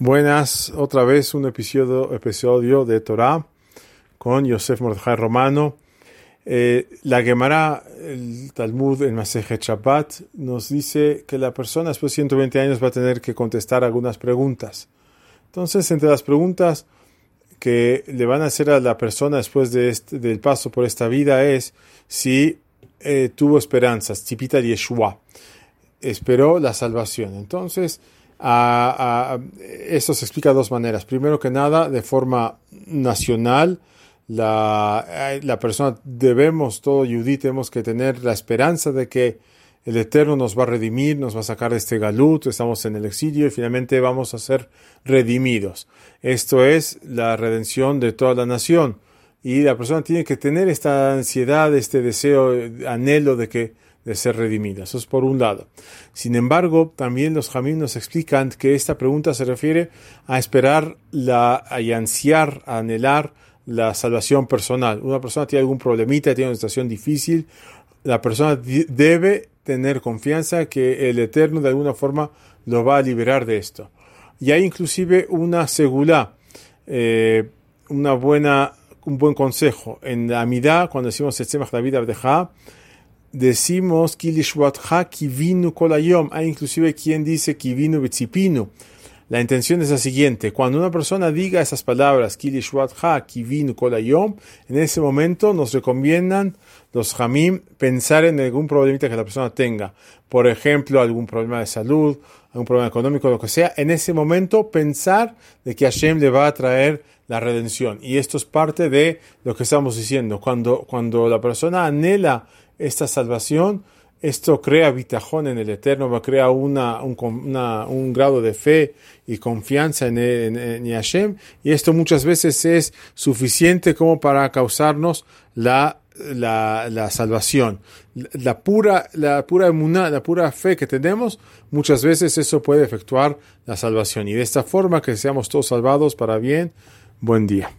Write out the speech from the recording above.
Buenas, otra vez un episodio, de Torah con Yosef Mordechai Romano. Eh, la Gemara, el Talmud en Masejet Shabbat, nos dice que la persona después de 120 años va a tener que contestar algunas preguntas. Entonces, entre las preguntas que le van a hacer a la persona después de este, del paso por esta vida es si eh, tuvo esperanzas, tipita Yeshua, esperó la salvación. Entonces, esto se explica de dos maneras. Primero que nada, de forma nacional, la, la persona debemos, todo yudí, tenemos que tener la esperanza de que el Eterno nos va a redimir, nos va a sacar de este galut, estamos en el exilio y finalmente vamos a ser redimidos. Esto es la redención de toda la nación. Y la persona tiene que tener esta ansiedad, este deseo, anhelo de que de ser redimidas. Eso es por un lado. Sin embargo, también los jamín nos explican que esta pregunta se refiere a esperar la, a ansiar, a anhelar la salvación personal. Una persona tiene algún problemita, tiene una situación difícil, la persona debe tener confianza que el Eterno de alguna forma lo va a liberar de esto. Y hay inclusive una segula, eh, una buena, un buen consejo. En la Amidad, cuando decimos el David Abdeja, decimos Kilishwatha kivinu kolayom. Hay inclusive quien dice kivinu betzipinu. La intención es la siguiente: cuando una persona diga esas palabras kolayom, en ese momento nos recomiendan los jamim pensar en algún problemita que la persona tenga. Por ejemplo, algún problema de salud, algún problema económico, lo que sea. En ese momento pensar de que Hashem le va a traer la redención. Y esto es parte de lo que estamos diciendo. Cuando, cuando la persona anhela esta salvación, esto crea bitajón en el Eterno, crea una, un, un grado de fe y confianza en, en, Hashem, y esto muchas veces es suficiente como para causarnos la, la, la salvación. La pura, la pura la pura fe que tenemos, muchas veces eso puede efectuar la salvación. Y de esta forma que seamos todos salvados para bien, buen día.